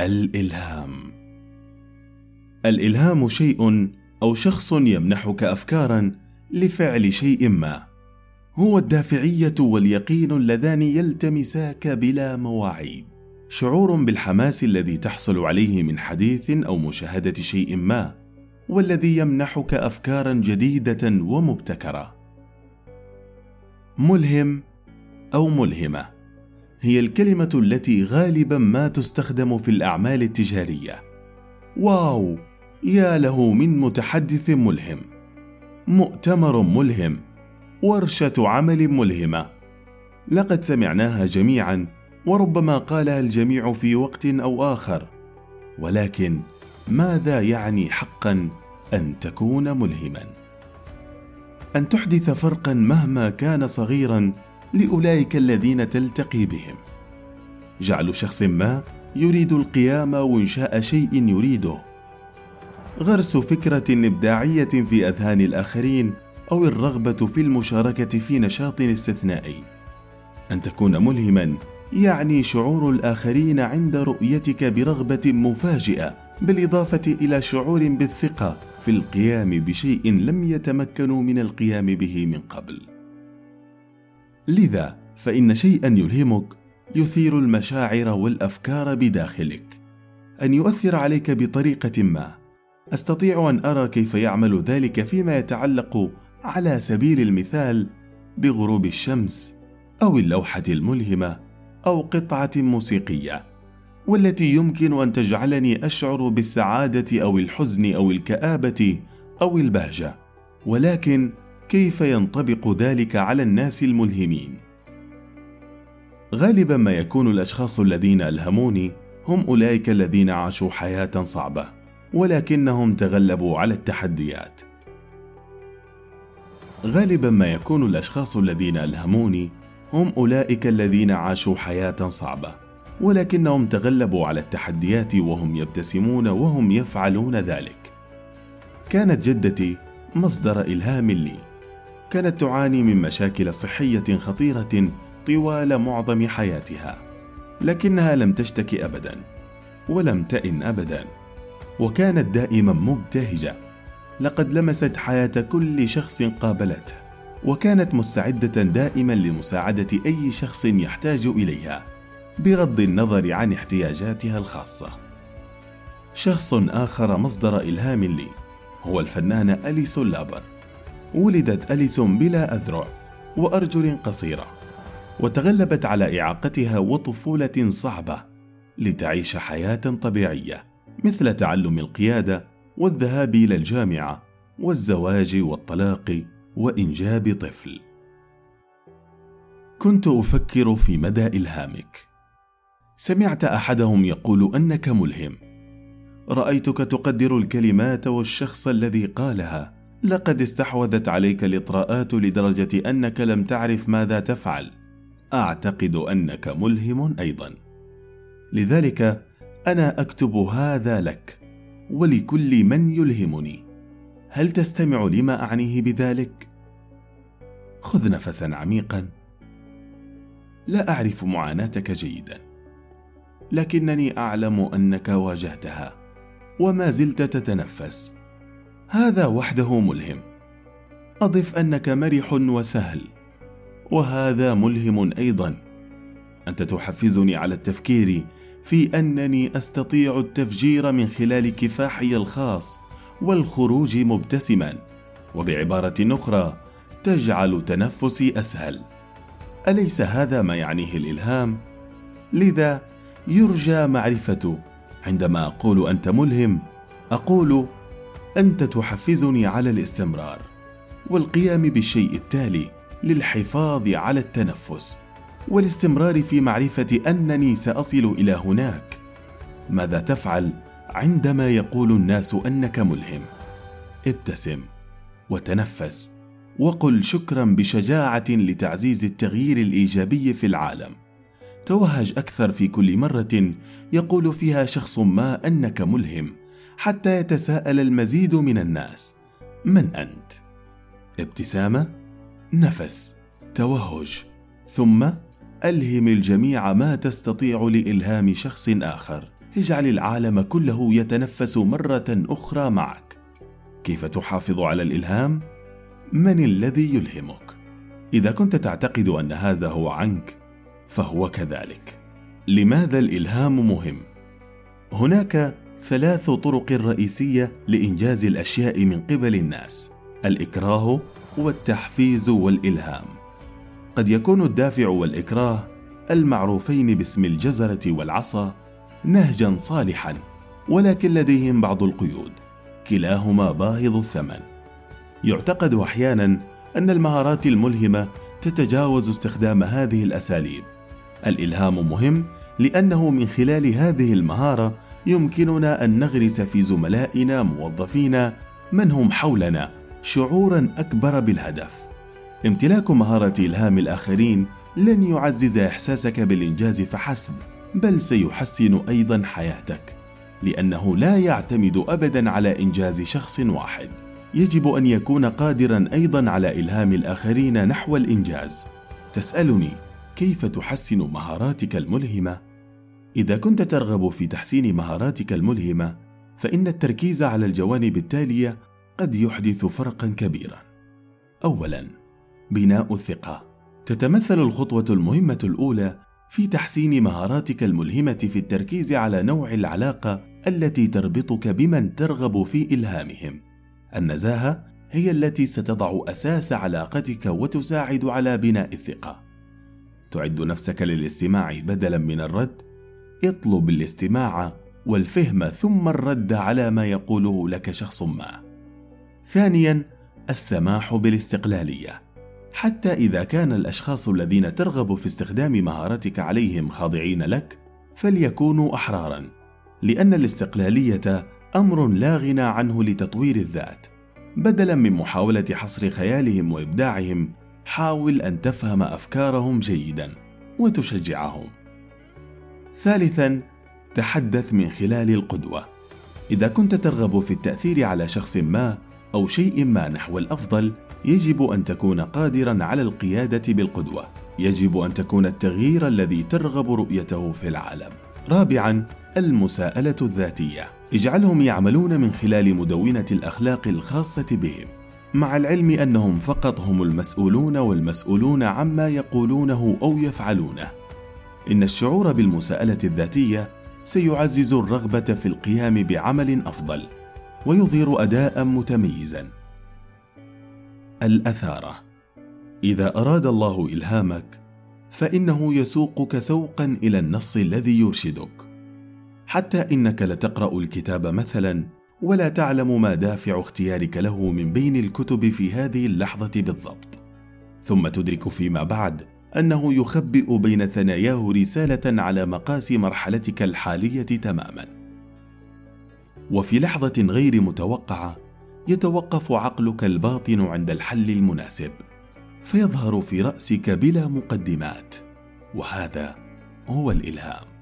الإلهام. الإلهام شيء أو شخص يمنحك افكارا لفعل شيء ما. هو الدافعية واليقين اللذان يلتمساك بلا مواعيد. شعور بالحماس الذي تحصل عليه من حديث أو مشاهدة شيء ما والذي يمنحك افكارا جديدة ومبتكرة. ملهم أو ملهمة. هي الكلمة التي غالبا ما تستخدم في الأعمال التجارية. واو! يا له من متحدث ملهم. مؤتمر ملهم. ورشة عمل ملهمة. لقد سمعناها جميعا وربما قالها الجميع في وقت أو آخر. ولكن ماذا يعني حقا أن تكون ملهما؟ أن تحدث فرقا مهما كان صغيرا لأولئك الذين تلتقي بهم. جعل شخص ما يريد القيام وانشاء شيء يريده. غرس فكرة إبداعية في أذهان الآخرين أو الرغبة في المشاركة في نشاط استثنائي. أن تكون ملهما يعني شعور الآخرين عند رؤيتك برغبة مفاجئة بالإضافة إلى شعور بالثقة في القيام بشيء لم يتمكنوا من القيام به من قبل. لذا فإن شيئا يلهمك يثير المشاعر والأفكار بداخلك. أن يؤثر عليك بطريقة ما. أستطيع أن أرى كيف يعمل ذلك فيما يتعلق على سبيل المثال بغروب الشمس أو اللوحة الملهمة أو قطعة موسيقية. والتي يمكن أن تجعلني أشعر بالسعادة أو الحزن أو الكآبة أو البهجة. ولكن كيف ينطبق ذلك على الناس الملهمين؟ غالبا ما يكون الأشخاص الذين ألهموني هم أولئك الذين عاشوا حياة صعبة ولكنهم تغلبوا على التحديات. غالبا ما يكون الأشخاص الذين ألهموني هم أولئك الذين عاشوا حياة صعبة ولكنهم تغلبوا على التحديات وهم يبتسمون وهم يفعلون ذلك. كانت جدتي مصدر إلهام لي. كانت تعاني من مشاكل صحية خطيرة طوال معظم حياتها لكنها لم تشتكي ابدا ولم تئن ابدا وكانت دائما مبتهجة. لقد لمست حياة كل شخص قابلته وكانت مستعدة دائما لمساعدة أي شخص يحتاج إليها بغض النظر عن احتياجاتها الخاصة. شخص آخر مصدر إلهام لي هو الفنانه أليسون لابر. ولدت اليسون بلا أذرع وأرجل قصيرة وتغلبت على إعاقتها وطفولة صعبة لتعيش حياة طبيعية مثل تعلم القيادة والذهاب إلى الجامعة والزواج والطلاق وإنجاب طفل. كنت أفكر في مدى إلهامك. سمعت أحدهم يقول أنك ملهم. رأيتك تقدر الكلمات والشخص الذي قالها. لقد استحوذت عليك الإطراءات لدرجة أنك لم تعرف ماذا تفعل. أعتقد أنك ملهم أيضا. لذلك أنا أكتب هذا لك ولكل من يلهمني. هل تستمع لما أعنيه بذلك؟ خذ نفسا عميقا. لا أعرف معاناتك جيدا لكنني أعلم أنك واجهتها وما زلت تتنفس. هذا وحده ملهم. أضف أنك مرح وسهل وهذا ملهم أيضا. أنت تحفزني على التفكير في أنني أستطيع التفجير من خلال كفاحي الخاص والخروج مبتسما وبعبارة أخرى تجعل تنفسي أسهل. أليس هذا ما يعنيه الإلهام؟ لذا يرجى معرفه عندما أقول أنت ملهم أقول أنت تحفزني على الاستمرار والقيام بالشيء التالي للحفاظ على التنفس والاستمرار في معرفة أنني سأصل إلى هناك. ماذا تفعل عندما يقول الناس أنك ملهم؟ ابتسم وتنفس وقل شكرا بشجاعة لتعزيز التغيير الإيجابي في العالم. توهج أكثر في كل مرة يقول فيها شخص ما أنك ملهم. حتى يتساءل المزيد من الناس من أنت ابتسامة نفس توهج ثم ألهم الجميع ما تستطيع لإلهام شخص آخر اجعل العالم كله يتنفس مرة أخرى معك كيف تحافظ على الإلهام؟ من الذي يلهمك؟ إذا كنت تعتقد أن هذا هو عنك فهو كذلك لماذا الإلهام مهم؟ هناك ثلاث طرق رئيسية لإنجاز الأشياء من قبل الناس الإكراه والتحفيز والإلهام. قد يكون الدافع والإكراه المعروفين باسم الجزرة والعصا نهجا صالحا ولكن لديهم بعض القيود كلاهما باهظ الثمن. يعتقد أحيانا أن المهارات الملهمة تتجاوز استخدام هذه الأساليب. الإلهام مهم لأنه من خلال هذه المهارة يمكننا أن نغرس في زملائنا موظفينا من هم حولنا شعورا أكبر بالهدف. امتلاك مهارة إلهام الآخرين لن يعزز إحساسك بالإنجاز فحسب بل سيحسن أيضا حياتك لأنه لا يعتمد ابدا على إنجاز شخص واحد. يجب أن يكون قادرا أيضا على إلهام الآخرين نحو الإنجاز. تسألني كيف تحسن مهاراتك الملهمة؟ إذا كنت ترغب في تحسين مهاراتك الملهمة فإن التركيز على الجوانب التالية قد يحدث فرقا كبيرا. اولا بناء الثقة. تتمثل الخطوة المهمة الأولى في تحسين مهاراتك الملهمة في التركيز على نوع العلاقة التي تربطك بمن ترغب في إلهامهم. النزاهة هي التي ستضع أساس علاقتك وتساعد على بناء الثقة. تعد نفسك للاستماع بدلا من الرد اطلب الاستماع والفهم ثم الرد على ما يقوله لك شخص ما. ثانيا السماح بالاستقلالية. حتى إذا كان الأشخاص الذين ترغب في استخدام مهارتك عليهم خاضعين لك فليكونوا أحرارا. لأن الاستقلالية أمر لا غنى عنه لتطوير الذات. بدلا من محاولة حصر خيالهم وإبداعهم حاول أن تفهم أفكارهم جيدا وتشجعهم. ثالثا تحدث من خلال القدوة. إذا كنت ترغب في التأثير على شخص ما أو شيء ما نحو الأفضل يجب أن تكون قادرا على القيادة بالقدوة. يجب أن تكون التغيير الذي ترغب رؤيته في العالم. رابعا المساءلة الذاتية. اجعلهم يعملون من خلال مدونة الأخلاق الخاصة بهم. مع العلم أنهم فقط هم المسؤولون والمسؤولون عما يقولونه أو يفعلونه. إن الشعور بالمساءلة الذاتية سيعزز الرغبة في القيام بعمل أفضل ويظهر أداء متميزا. الأثارة. إذا أراد الله إلهامك فإنه يسوقك سوقا إلى النص الذي يرشدك. حتى إنك لتقرأ الكتاب مثلا ولا تعلم ما دافع اختيارك له من بين الكتب في هذه اللحظة بالضبط. ثم تدرك فيما بعد أنه يخبئ بين ثناياه رسالة على مقاس مرحلتك الحالية تماما. وفي لحظة غير متوقعة يتوقف عقلك الباطن عند الحل المناسب فيظهر في رأسك بلا مقدمات وهذا هو الإلهام.